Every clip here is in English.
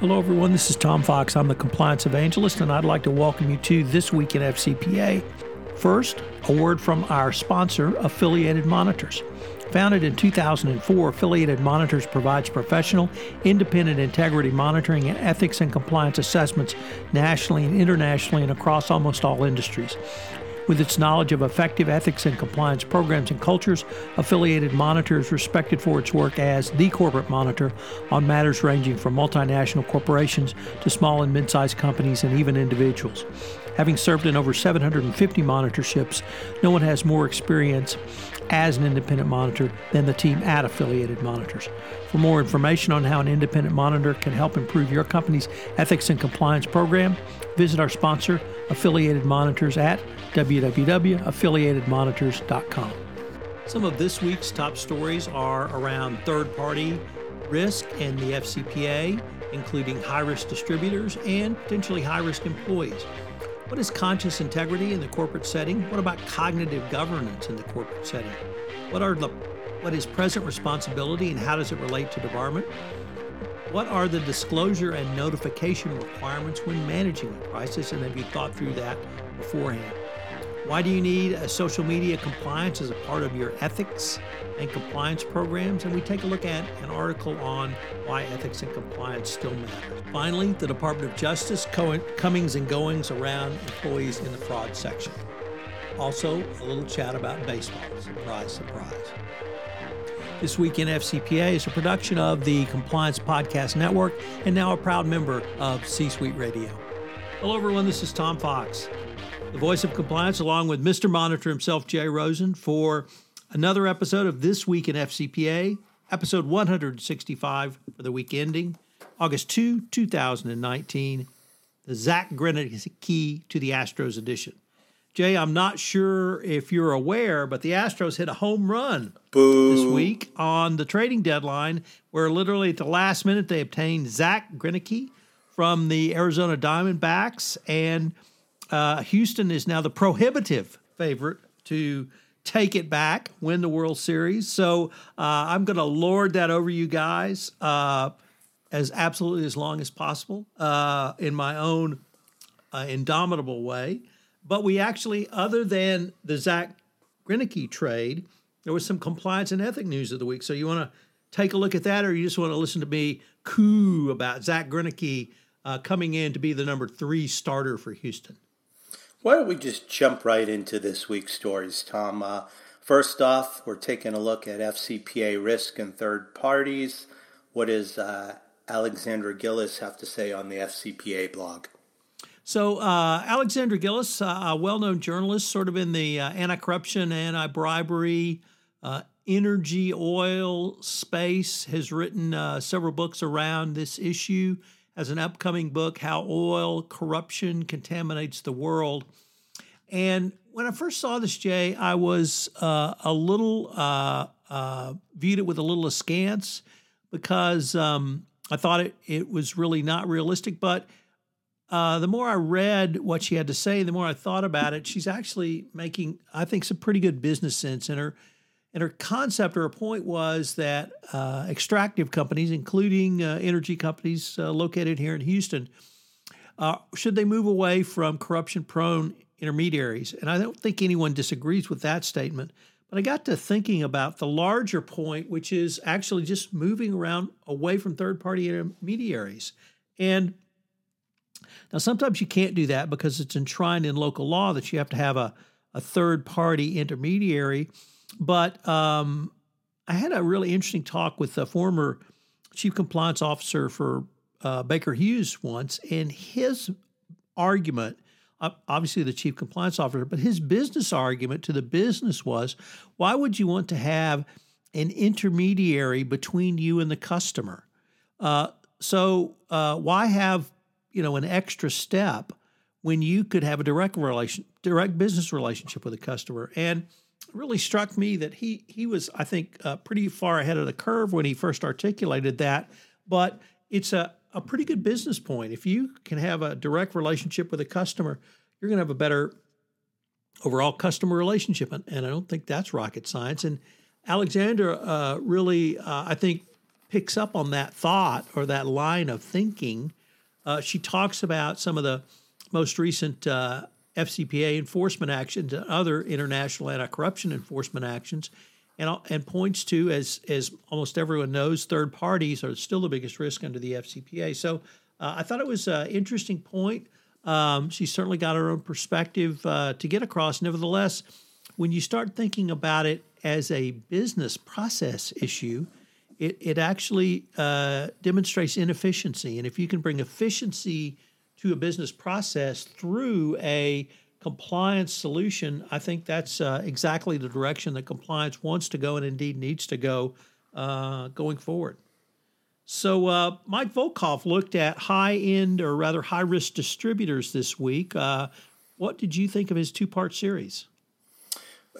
Hello, everyone. This is Tom Fox. I'm the compliance evangelist, and I'd like to welcome you to This Week in FCPA. First, a word from our sponsor, Affiliated Monitors. Founded in 2004, Affiliated Monitors provides professional, independent integrity monitoring and ethics and compliance assessments nationally and internationally and across almost all industries. With its knowledge of effective ethics and compliance programs and cultures, Affiliated Monitor is respected for its work as the corporate monitor on matters ranging from multinational corporations to small and mid sized companies and even individuals. Having served in over 750 monitorships, no one has more experience as an independent monitor than the team at Affiliated Monitors. For more information on how an independent monitor can help improve your company's ethics and compliance program, visit our sponsor, Affiliated Monitors, at www.affiliatedmonitors.com. Some of this week's top stories are around third party risk and the FCPA, including high risk distributors and potentially high risk employees. What is conscious integrity in the corporate setting? What about cognitive governance in the corporate setting? What are the what is present responsibility and how does it relate to debarment? What are the disclosure and notification requirements when managing a crisis? And have you thought through that beforehand? Why do you need a social media compliance as a part of your ethics and compliance programs? And we take a look at an article on why ethics and compliance still matter. Finally, the Department of Justice comings and goings around employees in the fraud section. Also, a little chat about baseball. Surprise, surprise. This Week in FCPA is a production of the Compliance Podcast Network and now a proud member of C Suite Radio. Hello, everyone. This is Tom Fox, the voice of compliance, along with Mr. Monitor himself, Jay Rosen, for another episode of This Week in FCPA, episode 165 for the week ending August 2, 2019, the Zack Greinke key to the Astros edition. Jay, I'm not sure if you're aware, but the Astros hit a home run Boo. this week on the trading deadline, where literally at the last minute they obtained Zack Greinke from the Arizona Diamondbacks, and uh, Houston is now the prohibitive favorite to take it back, win the World Series. So uh, I'm going to lord that over you guys uh, as absolutely as long as possible uh, in my own uh, indomitable way. But we actually, other than the Zack Greinke trade, there was some compliance and ethic news of the week. So you want to take a look at that, or you just want to listen to me coo about Zack Greinke uh, coming in to be the number three starter for Houston? Why don't we just jump right into this week's stories, Tom? Uh, first off, we're taking a look at FCPA risk and third parties. What does uh, Alexandra Gillies have to say on the FCPA blog? So, uh, Alexandra Gillies, uh, a well known journalist, sort of in the uh, anti corruption, anti bribery, uh, energy, oil space, has written several books around this issue. Has an upcoming book, How Oil Corruption Contaminates the World. And when I first saw this, Jay, I was uh, a little viewed it with a little askance because um, I thought it, it was really not realistic. But uh, the more I read what she had to say, the more I thought about it. She's actually making, I think, some pretty good business sense. in her, and her concept or her point was that uh, extractive companies, including uh, energy companies uh, located here in Houston, uh, should they move away from corruption-prone intermediaries? And I don't think anyone disagrees with that statement. But I got to thinking about the larger point, which is actually just moving around away from third-party intermediaries. And now, sometimes you can't do that because it's enshrined in local law that you have to have a, a third party intermediary. But um, I had a really interesting talk with a former chief compliance officer for uh, Baker Hughes once, and his argument obviously the chief compliance officer, but his business argument to the business was why would you want to have an intermediary between you and the customer? Uh, so uh, why have you know an extra step when you could have a direct relation direct business relationship with a customer and really struck me that he he was i think uh, pretty far ahead of the curve when he first articulated that but it's a, a pretty good business point if you can have a direct relationship with a customer you're going to have a better overall customer relationship and, and i don't think that's rocket science and alexander uh, really uh, i think picks up on that thought or that line of thinking. Uh, she talks about some of the most recent uh, FCPA enforcement actions and other international anti-corruption enforcement actions, and and points to as as almost everyone knows, third parties are still the biggest risk under the FCPA. So uh, I thought it was an interesting point. Um, she's certainly got her own perspective uh, to get across. Nevertheless, when you start thinking about it as a business process issue, it, it actually uh, demonstrates inefficiency. And if you can bring efficiency to a business process through a compliance solution, I think that's uh, exactly the direction that compliance wants to go and indeed needs to go uh, going forward. So, uh, Mike Volkov looked at high end or rather high risk distributors this week. Uh, what did you think of his two part series?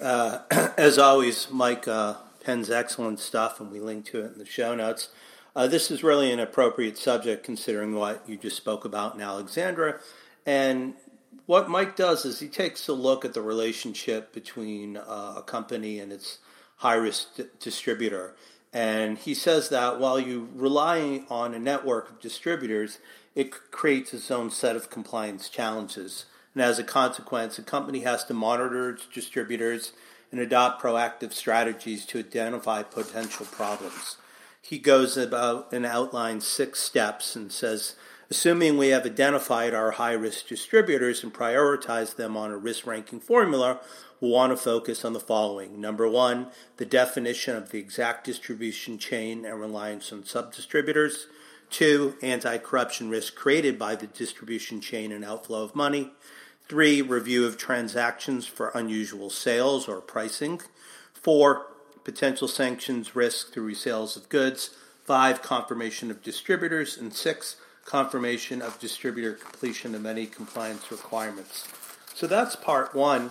Uh, as always, Mike uh, pens excellent stuff, and we link to it in the show notes. Uh, this is really an appropriate subject considering what you just spoke about in Alexandra. And what Mike does is he takes a look at the relationship between uh, a company and its high risk d- distributor. And he says that while you rely on a network of distributors, it creates its own set of compliance challenges. And as a consequence, a company has to monitor its distributors and adopt proactive strategies to identify potential problems. He goes about and outlines six steps and says, assuming we have identified our high risk distributors and prioritized them on a risk ranking formula, we'll want to focus on the following. Number one, the definition of the exact distribution chain and reliance on sub distributors. Two, anti corruption risk created by the distribution chain and outflow of money. Three, review of transactions for unusual sales or pricing. Four, potential sanctions risk through resales of goods. Five, confirmation of distributors. And six, confirmation of distributor completion of any compliance requirements. So that's part one.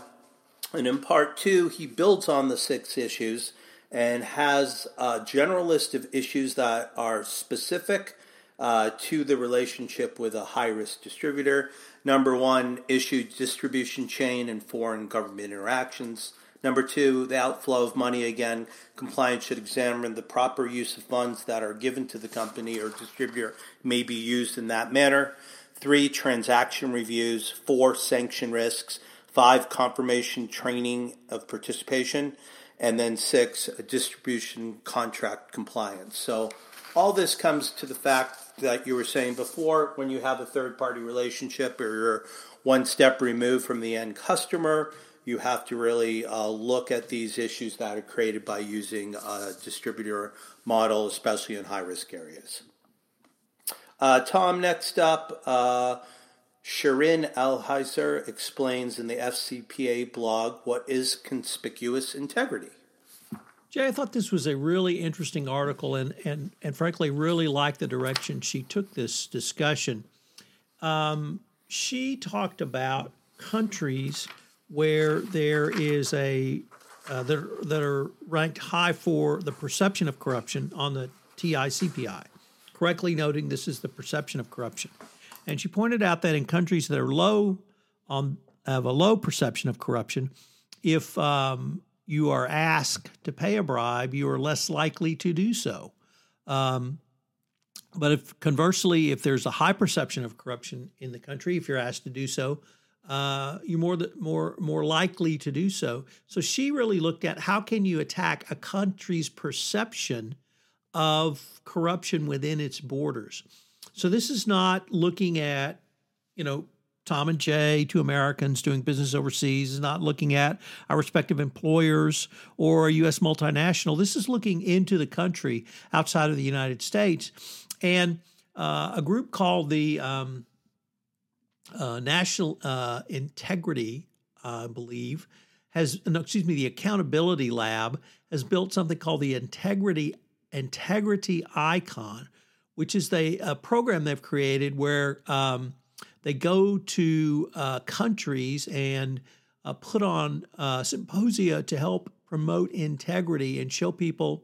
And in part two, he builds on the six issues and has a general list of issues that are specific uh, to the relationship with a high risk distributor. Number one, issue distribution chain and foreign government interactions. Number two, the outflow of money. Again, compliance should examine the proper use of funds that are given to the company or distributor may be used in that manner. Three, transaction reviews. Four, sanction risks. Five, confirmation training of participation. And then six, distribution contract compliance. So all this comes to the fact that you were saying before when you have a third party relationship or you're one step removed from the end customer, you have to really uh, look at these issues that are created by using a distributor model, especially in high risk areas. Uh, Tom, next up, uh, Shirin Alheiser explains in the FCPA blog what is conspicuous integrity. Jay, I thought this was a really interesting article, and and and frankly, really like the direction she took this discussion. Um, she talked about countries where there is a uh, that, are, that are ranked high for the perception of corruption on the TICPI, correctly noting this is the perception of corruption. And she pointed out that in countries that are low on have a low perception of corruption, if um, you are asked to pay a bribe, you are less likely to do so. Um, but if conversely, if there's a high perception of corruption in the country, if you're asked to do so, uh, you're more more more likely to do so. So she really looked at how can you attack a country's perception of corruption within its borders. So this is not looking at you know Tom and Jay, two Americans doing business overseas, is not looking at our respective employers or a U.S. multinational. This is looking into the country outside of the United States. And uh, a group called the um, uh, National uh, Integrity, I believe, has, no, excuse me, the Accountability Lab has built something called the Integrity Integrity Icon, which is a program they've created where um, they go to uh, countries and uh, put on uh, symposia to help promote integrity and show people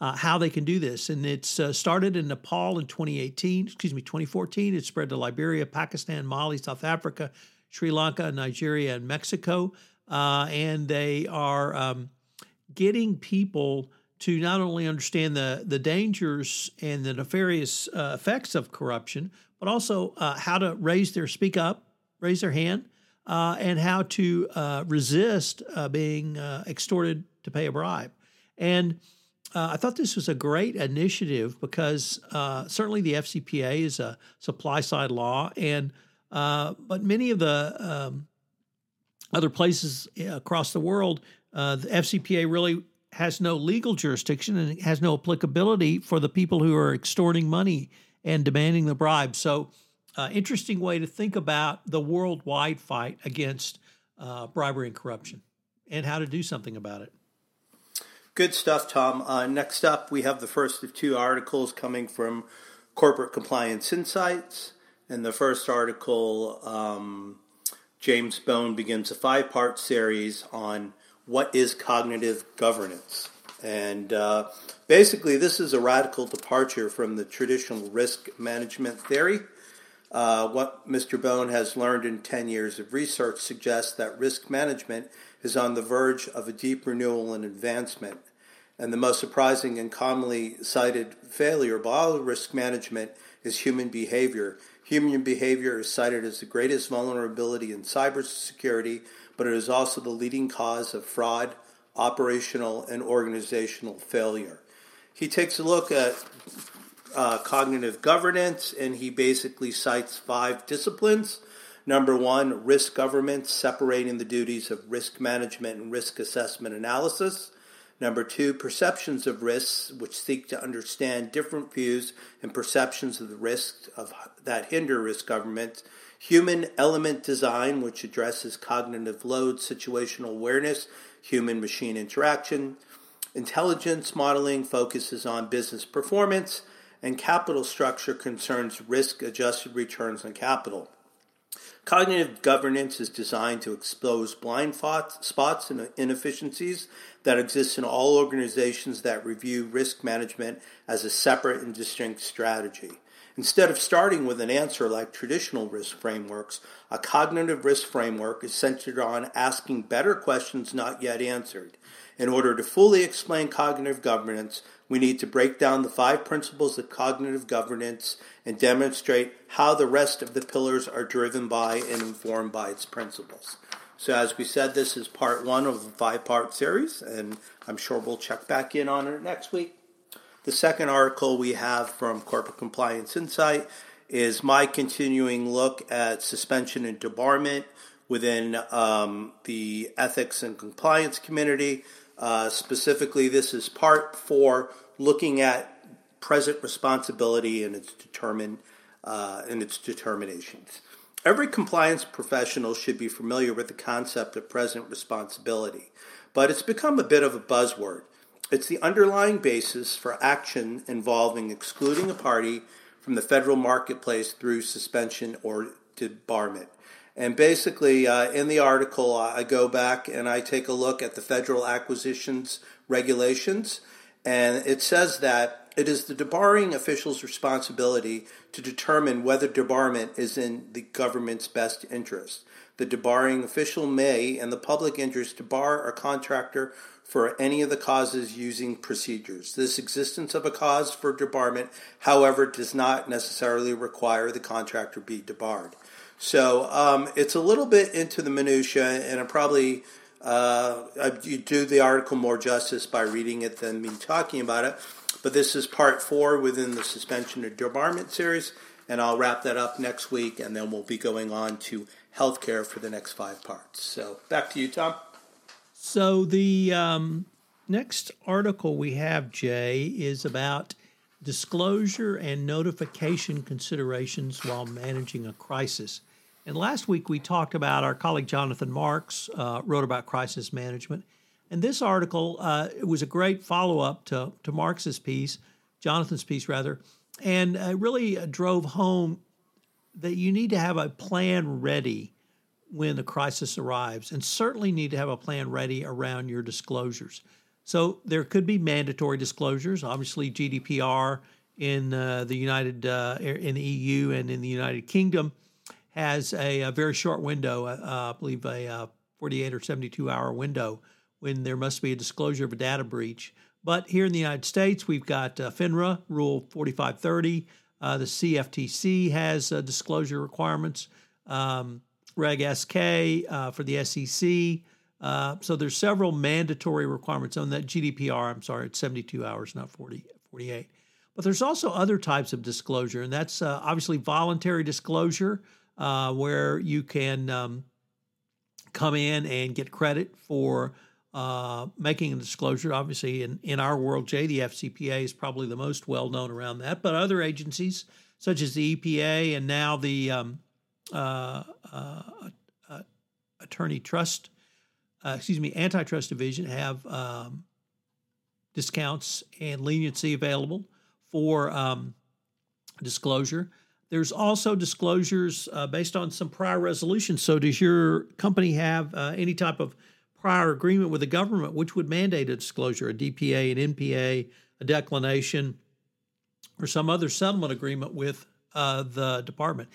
uh, how they can do this. And it's uh, started in Nepal in 2018, excuse me, 2014. It spread to Liberia, Pakistan, Mali, South Africa, Sri Lanka, Nigeria, and Mexico. Uh, and they are um, getting people to not only understand the, the dangers and the nefarious uh, effects of corruption, but also uh, how to raise their speak up, raise their hand, uh, and how to uh, resist uh, being uh, extorted to pay a bribe. And I thought this was a great initiative because certainly the FCPA is a supply side law, and but many of the um, other places across the world, the FCPA really has no legal jurisdiction and has no applicability for the people who are extorting money and demanding the bribe. So, uh, interesting way to think about the worldwide fight against uh, bribery and corruption and how to do something about it. Good stuff, Tom. Uh, next up, we have the first of two articles coming from Corporate Compliance Insights. And the first article, um, James Bone begins a five part series on what is cognitive governance. And uh, basically, this is a radical departure from the traditional risk management theory. Uh, what Mr. Bone has learned in 10 years of research suggests that risk management is on the verge of a deep renewal and advancement. And the most surprising and commonly cited failure of all risk management is human behavior. Human behavior is cited as the greatest vulnerability in cybersecurity but it is also the leading cause of fraud, operational, and organizational failure. He takes a look at uh, cognitive governance and he basically cites five disciplines. Number one, risk governance, separating the duties of risk management and risk assessment analysis. Number two, perceptions of risks, which seek to understand different views and perceptions of the risks of, that hinder risk governance Human element design, which addresses cognitive load, situational awareness, human machine interaction. Intelligence modeling focuses on business performance, and capital structure concerns risk adjusted returns on capital. Cognitive governance is designed to expose blind spots and inefficiencies that exist in all organizations that review risk management as a separate and distinct strategy. Instead of starting with an answer like traditional risk frameworks, a cognitive risk framework is centered on asking better questions not yet answered. In order to fully explain cognitive governance, we need to break down the five principles of cognitive governance and demonstrate how the rest of the pillars are driven by and informed by its principles. So, as we said, this is part one of a five part series, and I'm sure we'll check back in on it next week. The second article we have from Corporate Compliance Insight is my continuing look at suspension and debarment within um, the ethics and compliance community. Uh, specifically, this is part four, looking at present responsibility and its determine uh, and its determinations. Every compliance professional should be familiar with the concept of present responsibility, but it's become a bit of a buzzword. It's the underlying basis for action involving excluding a party from the federal marketplace through suspension or debarment. And basically, uh, in the article, I go back and I take a look at the federal acquisitions regulations, and it says that it is the debarring official's responsibility to determine whether debarment is in the government's best interest. The debarring official may, in the public interest, debar a contractor for any of the causes using procedures. This existence of a cause for debarment, however, does not necessarily require the contractor be debarred. So um, it's a little bit into the minutia, and I probably uh, you do the article more justice by reading it than me talking about it. But this is part four within the suspension of debarment series, and I'll wrap that up next week, and then we'll be going on to healthcare for the next five parts. So back to you, Tom. So the um, next article we have, Jay, is about disclosure and notification considerations while managing a crisis. And last week we talked about our colleague Jonathan Marks uh, wrote about crisis management. And this article uh, it was a great follow up to, to Marks's piece, Jonathan's piece rather, and uh, really drove home that you need to have a plan ready when the crisis arrives, and certainly need to have a plan ready around your disclosures. So there could be mandatory disclosures. Obviously, GDPR in uh, the United uh, in the EU and in the United Kingdom has a, a very short window. Uh, I believe a uh, 48 or 72 hour window when there must be a disclosure of a data breach. But here in the United States, we've got uh, FINRA Rule 4530. Uh, the CFTC has uh, disclosure requirements. Um, Reg SK uh, for the SEC. Uh, so there's several mandatory requirements on that GDPR. I'm sorry, it's 72 hours, not 40, 48. But there's also other types of disclosure, and that's uh, obviously voluntary disclosure, uh, where you can um, come in and get credit for uh, making a disclosure. Obviously, in, in our world, Jay, the FCPA is probably the most well known around that, but other agencies such as the EPA and now the um, attorney trust, excuse me, antitrust division have um, discounts and leniency available for um, disclosure. There's also disclosures uh, based on some prior resolutions. So, does your company have uh, any type of prior agreement with the government which would mandate a disclosure, a DPA, an NPA, a declination, or some other settlement agreement with uh, the department?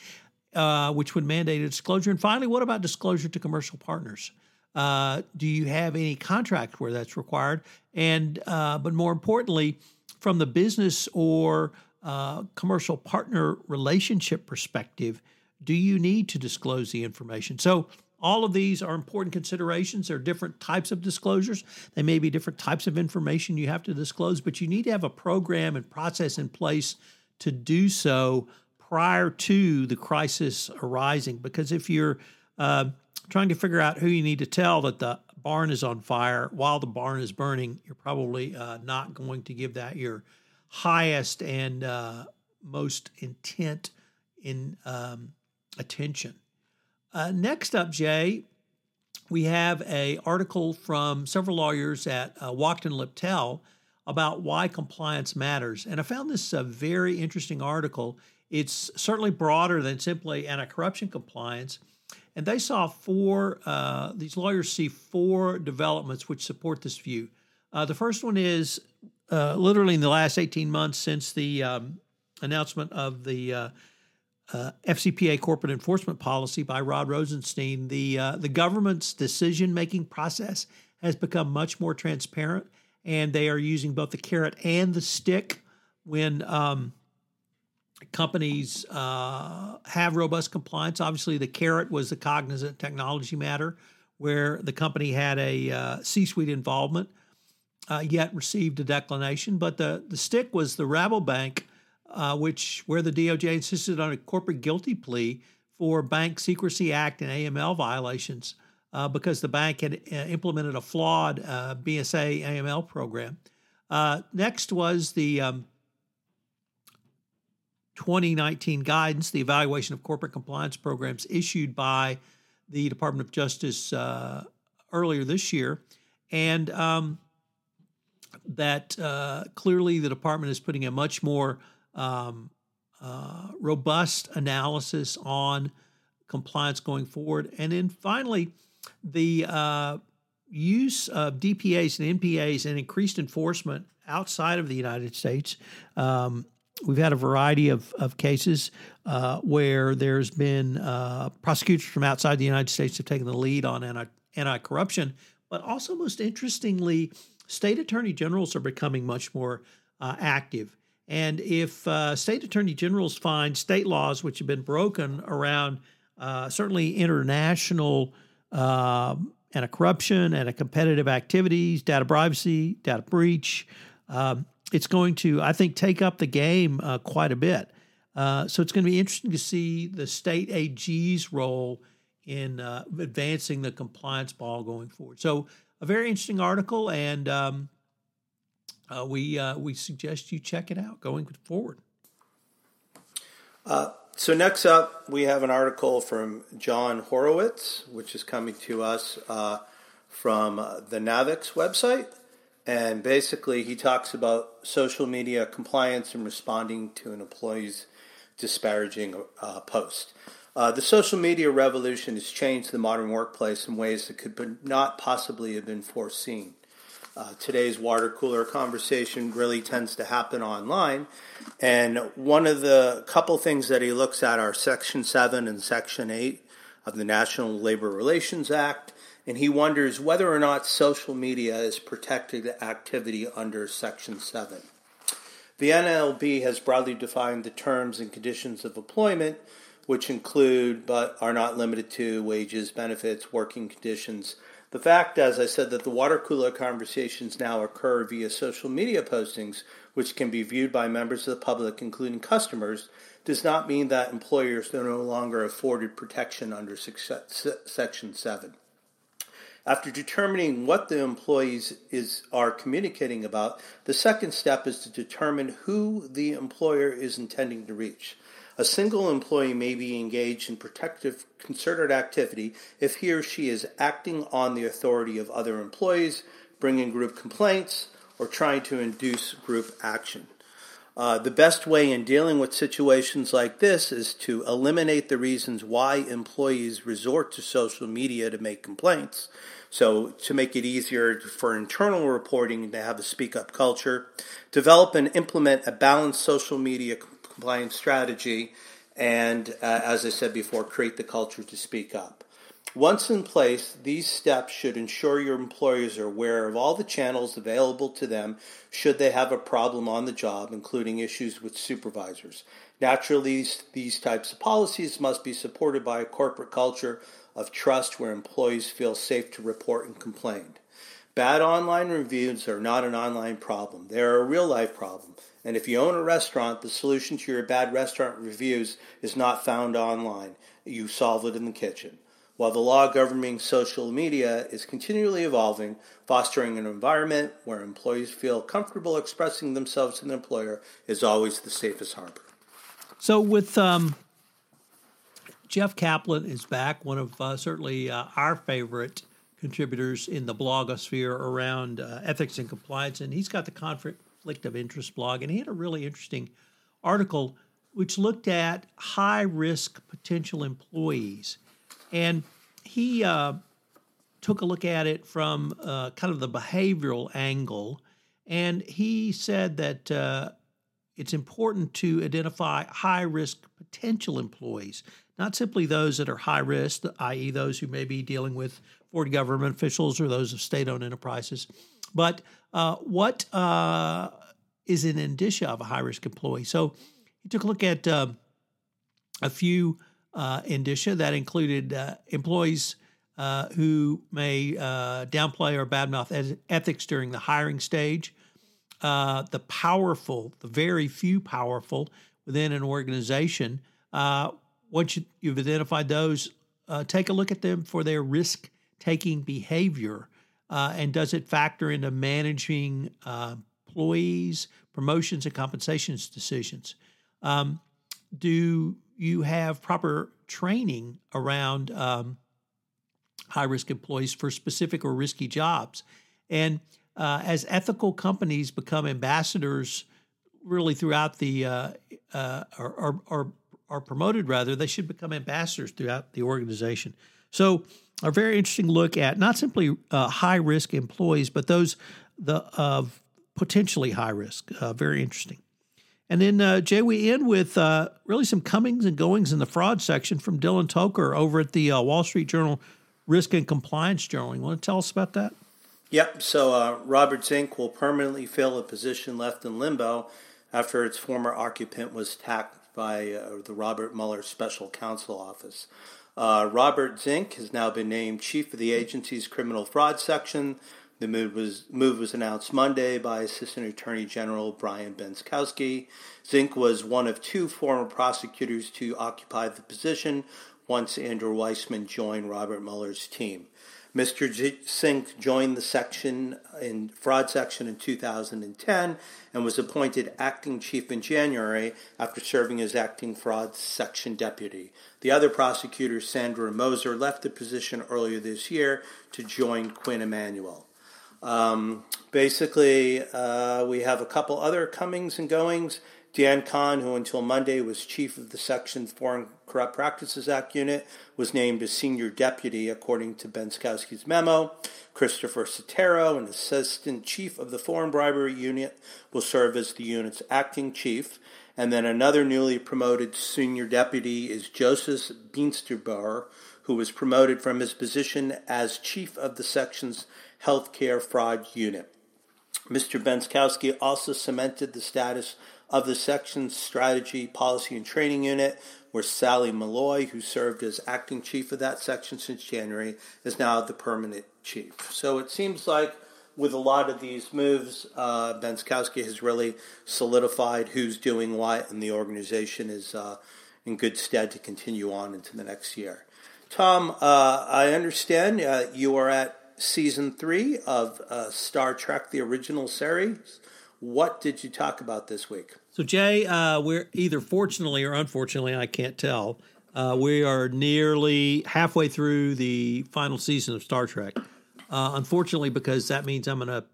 Uh, which would mandate a disclosure. And finally, what about disclosure to commercial partners? Uh, do you have any contract where that's required? And uh, but more importantly, from the business or uh, commercial partner relationship perspective, do you need to disclose the information? So all of these are important considerations. There are different types of disclosures. They may be different types of information you have to disclose, but you need to have a program and process in place to do so prior to the crisis arising. Because if you're uh, trying to figure out who you need to tell that the barn is on fire while the barn is burning, you're probably uh, not going to give that your highest and uh, most intent in um, attention. Uh, next up, Jay, we have a article from several lawyers at uh, Wachtell Lipton about why compliance matters. And I found this a very interesting article. It's certainly broader than simply anti corruption compliance. And they saw four, uh, these lawyers see four developments which support this view. Uh, the first one is uh, literally in the last 18 months since the um, announcement of the uh, uh, FCPA corporate enforcement policy by Rod Rosenstein, the, uh, the government's decision making process has become much more transparent, and they are using both the carrot and the stick when um, companies uh, have robust compliance. Obviously, the carrot was the cognizant technology matter, where the company had a uh, C-suite involvement, uh, yet received a declination. But the the stick was the Rabobank, uh, which where the DOJ insisted on a corporate guilty plea for Bank Secrecy Act and AML violations uh, because the bank had uh, implemented a flawed BSA AML program. next was the um, 2019 guidance, the evaluation of corporate compliance programs issued by the Department of Justice uh, earlier this year, and um, that uh, clearly the department is putting a much more um, uh, robust analysis on compliance going forward. And then finally, the uh, use of DPAs and NPAs and increased enforcement outside of the United States um, We've had a variety of, of cases uh, where there's been uh, prosecutors from outside the United States have taken the lead on anti, anti-corruption, but also most interestingly, state attorney generals are becoming much more uh, active. And if uh, state attorney generals find state laws which have been broken around uh, certainly international um, anti-corruption and competitive activities, data privacy, data breach, um, it's going to, I think, take up the game uh, quite a bit. Uh, so it's going to be interesting to see the state AG's role in uh, advancing the compliance ball going forward. So a very interesting article, and um, uh, we uh, we suggest you check it out going forward. Uh, so next up, we have an article from John Horowitz, which is coming to us from the NAVEX website. And basically, he talks about social media compliance and responding to an employee's disparaging uh, post. Uh, the social media revolution has changed the modern workplace in ways that could not possibly have been foreseen. Uh, today's water cooler conversation really tends to happen online. And one of the couple things that he looks at are Section 7 and Section 8 of the National Labor Relations Act and he wonders whether or not social media is protected activity under Section 7. The NLB has broadly defined the terms and conditions of employment, which include but are not limited to wages, benefits, working conditions. The fact, as I said, that the water cooler conversations now occur via social media postings, which can be viewed by members of the public, including customers, does not mean that employers are no longer afforded protection under Section 7. After determining what the employees is, are communicating about, the second step is to determine who the employer is intending to reach. A single employee may be engaged in protective concerted activity if he or she is acting on the authority of other employees, bringing group complaints, or trying to induce group action. Uh, the best way in dealing with situations like this is to eliminate the reasons why employees resort to social media to make complaints. So, to make it easier for internal reporting to have a speak up culture, develop and implement a balanced social media compliance strategy, and uh, as I said before, create the culture to speak up. Once in place, these steps should ensure your employers are aware of all the channels available to them should they have a problem on the job, including issues with supervisors. Naturally, these, these types of policies must be supported by a corporate culture of trust where employees feel safe to report and complain. Bad online reviews are not an online problem, they are a real life problem. And if you own a restaurant, the solution to your bad restaurant reviews is not found online. You solve it in the kitchen while the law governing social media is continually evolving, fostering an environment where employees feel comfortable expressing themselves to the employer is always the safest harbor. So, with um, Jeff Kaplan is back, one of uh, certainly uh, our favorite contributors in the blogosphere around uh, ethics and compliance, and he's got the conflict of interest blog, and he had a really interesting article which looked at high risk potential employees and he uh, took a look at it from uh, kind of the behavioral angle. And he said that uh, it's important to identify high risk potential employees, not simply those that are high risk, i.e., those who may be dealing with foreign government officials or those of state owned enterprises, but uh, what uh, is an indicia of a high risk employee. So he took a look at um, a few uh, indicia that included uh, employees uh, who may uh, downplay or badmouth ethics during the hiring stage, uh, the powerful, the very few powerful within an organization. Uh, once you, have identified those, take a look at them for their risk taking behavior. and does it factor into managing employees, promotions, and compensations decisions? Um, do you have proper training around um, high risk employees for specific or risky jobs. And uh, as ethical companies become ambassadors really throughout the, uh, uh, or, or, promoted rather, they should become ambassadors throughout the organization. So, a very interesting look at not simply uh, high risk employees, but those the of potentially high risk. Uh, very interesting. And then, uh, Jay, we end with uh, really some comings and goings in the fraud section from Dylan Tokar over at the uh, Wall Street Journal Risk and Compliance Journal. You want to tell us about that? Yep. So, uh, Robert Zink will permanently fill a position left in limbo after its former occupant was attacked by uh, the Robert Mueller Special Counsel Office. Uh, Robert Zink has now been named chief of the agency's criminal fraud section the move was, move was announced Monday by Assistant Attorney General Brian Benczkowski. Zink was one of two former prosecutors to occupy the position once Andrew Weissmann joined Robert Mueller's team. Mr. Zink joined the section in fraud section in 2010 and was appointed acting chief in January after serving as acting fraud section deputy. The other prosecutor, Sandra Moser, left the position earlier this year to join Quinn Emanuel. Um, basically, uh, we have a couple other comings and goings. Dan Kahn, who until Monday was chief of the Section Foreign Corrupt Practices Act unit, was named as senior deputy, according to Benczkowski's memo. Christopher Cestaro, an assistant chief of the Foreign Bribery Unit, will serve as the unit's acting chief. And then another newly promoted senior deputy is Joseph Beemsterboer, who was promoted from his position as chief of the section's healthcare fraud unit. Mr. Benczkowski also cemented the status of the section's strategy, policy, and training unit, where Sally Molloy, who served as acting chief of that section since January, is now the permanent chief. So it seems like with a lot of these moves, uh, Benczkowski has really solidified who's doing what, and the organization is uh, in good stead to continue on into the next year. Tom, uh, I understand uh, you are at season three of uh, Star Trek, the original series. What did you talk about this week? So, Jay, uh, we're either fortunately or unfortunately, I can't tell. Uh, we are nearly halfway through the final season of Star Trek. Uh, unfortunately, because that means I'm going to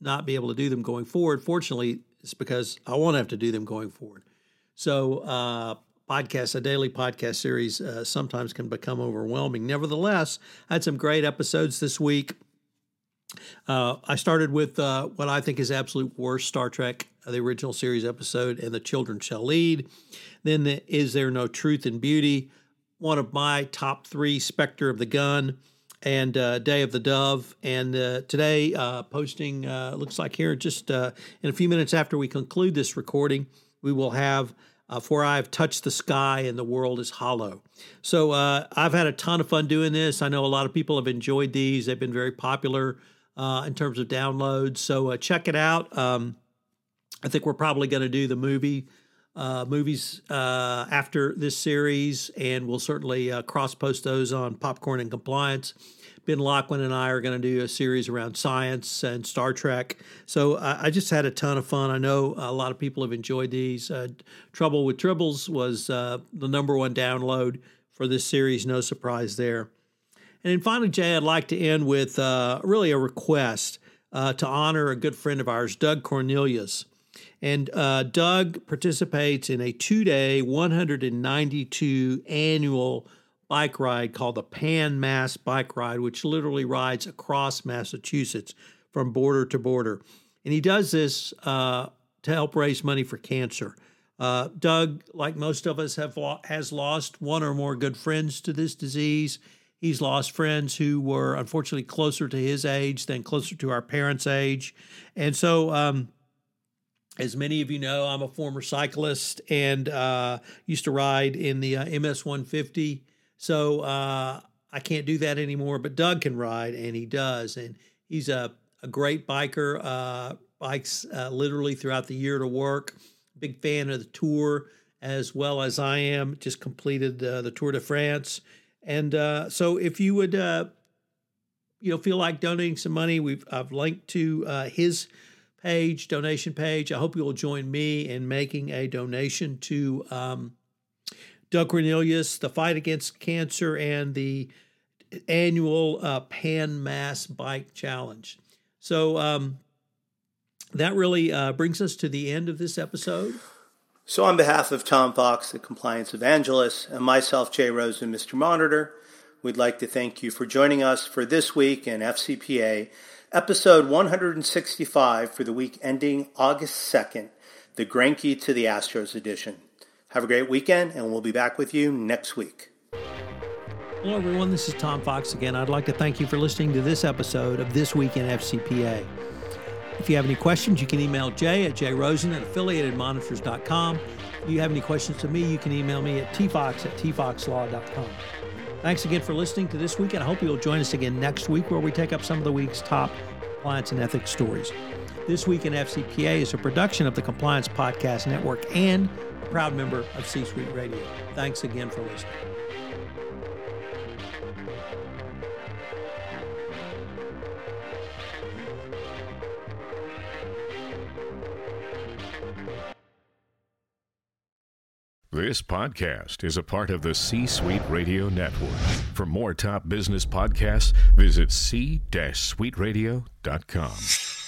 not be able to do them going forward. Fortunately, it's because I won't have to do them going forward. So, uh, podcast, a daily podcast series, uh, sometimes can become overwhelming. Nevertheless, I had some great episodes this week. Uh, I started with uh, what I think is absolute worst Star Trek, uh, the original series episode, and the children shall lead. Then the, is there no truth in beauty? One of my top three, Spectre of the Gun, and uh, Day of the Dove. And uh, today, uh, posting looks like here, just in a few minutes after we conclude this recording, we will have. For I have touched the sky and the world is hollow. So I've had a ton of fun doing this. I know a lot of people have enjoyed these. They've been very popular uh, in terms of downloads. So uh, check it out. Um, I think we're probably going to do the movie uh, movies uh, after this series, and we'll certainly uh, cross post those on Popcorn and Compliance. Ben Lockwin and I are going to do a series around science and Star Trek. So I, I, just had a ton of fun. I know a lot of people have enjoyed these. Uh, Trouble with Tribbles was the number one download for this series. No surprise there. And then finally, Jay, I'd like to end with uh, really a request uh, to honor a good friend of ours, Doug Cornelius. And uh, Doug participates in a two day, 192 annual bike ride called the Pan Mass Bike Ride, which literally rides across Massachusetts from border to border. And he does this uh, to help raise money for cancer. Uh, Doug, like most of us, have lo- has lost one or more good friends to this disease. He's lost friends who were unfortunately closer to his age than closer to our parents' age. And so, um, as many of you know, I'm a former cyclist and uh, used to ride in the uh, MS 150. So uh, I can't do that anymore, but Doug can ride, and he does. And he's a, a great biker, uh, bikes uh, literally throughout the year to work. Big fan of the tour as well as I am. Just completed the Tour de France and uh, so, if you would, uh, you know, feel like donating some money, we've I've linked to uh, his page, donation page. I hope you will join me in making a donation to um, Doug Cornelius, the fight against cancer, and the annual uh, Pan Mass Bike Challenge. So um, that really uh, brings us to the end of this episode. So, on behalf of Tom Fox, the compliance evangelist, and myself, Jay Rose, and Mr. Monitor, we'd like to thank you for joining us for this week in FCPA, episode 165 for the week ending August 2nd, the Greinke to the Astros edition. Have a great weekend, and we'll be back with you next week. Hello, everyone. This is Tom Fox again. I'd like to thank you for listening to this episode of This Week in FCPA. If you have any questions, you can email Jay at jrosen at affiliatedmonitors.com. If you have any questions to me, you can email me at tfox at tfoxlaw.com. Thanks again for listening to this week, and I hope you'll join us again next week where we take up some of the week's top compliance and ethics stories. This Week in FCPA is a production of the Compliance Podcast Network and a proud member of C Suite Radio. Thanks again for listening. This podcast is a part of the C Suite Radio Network. For more top business podcasts, visit c-suiteradio.com.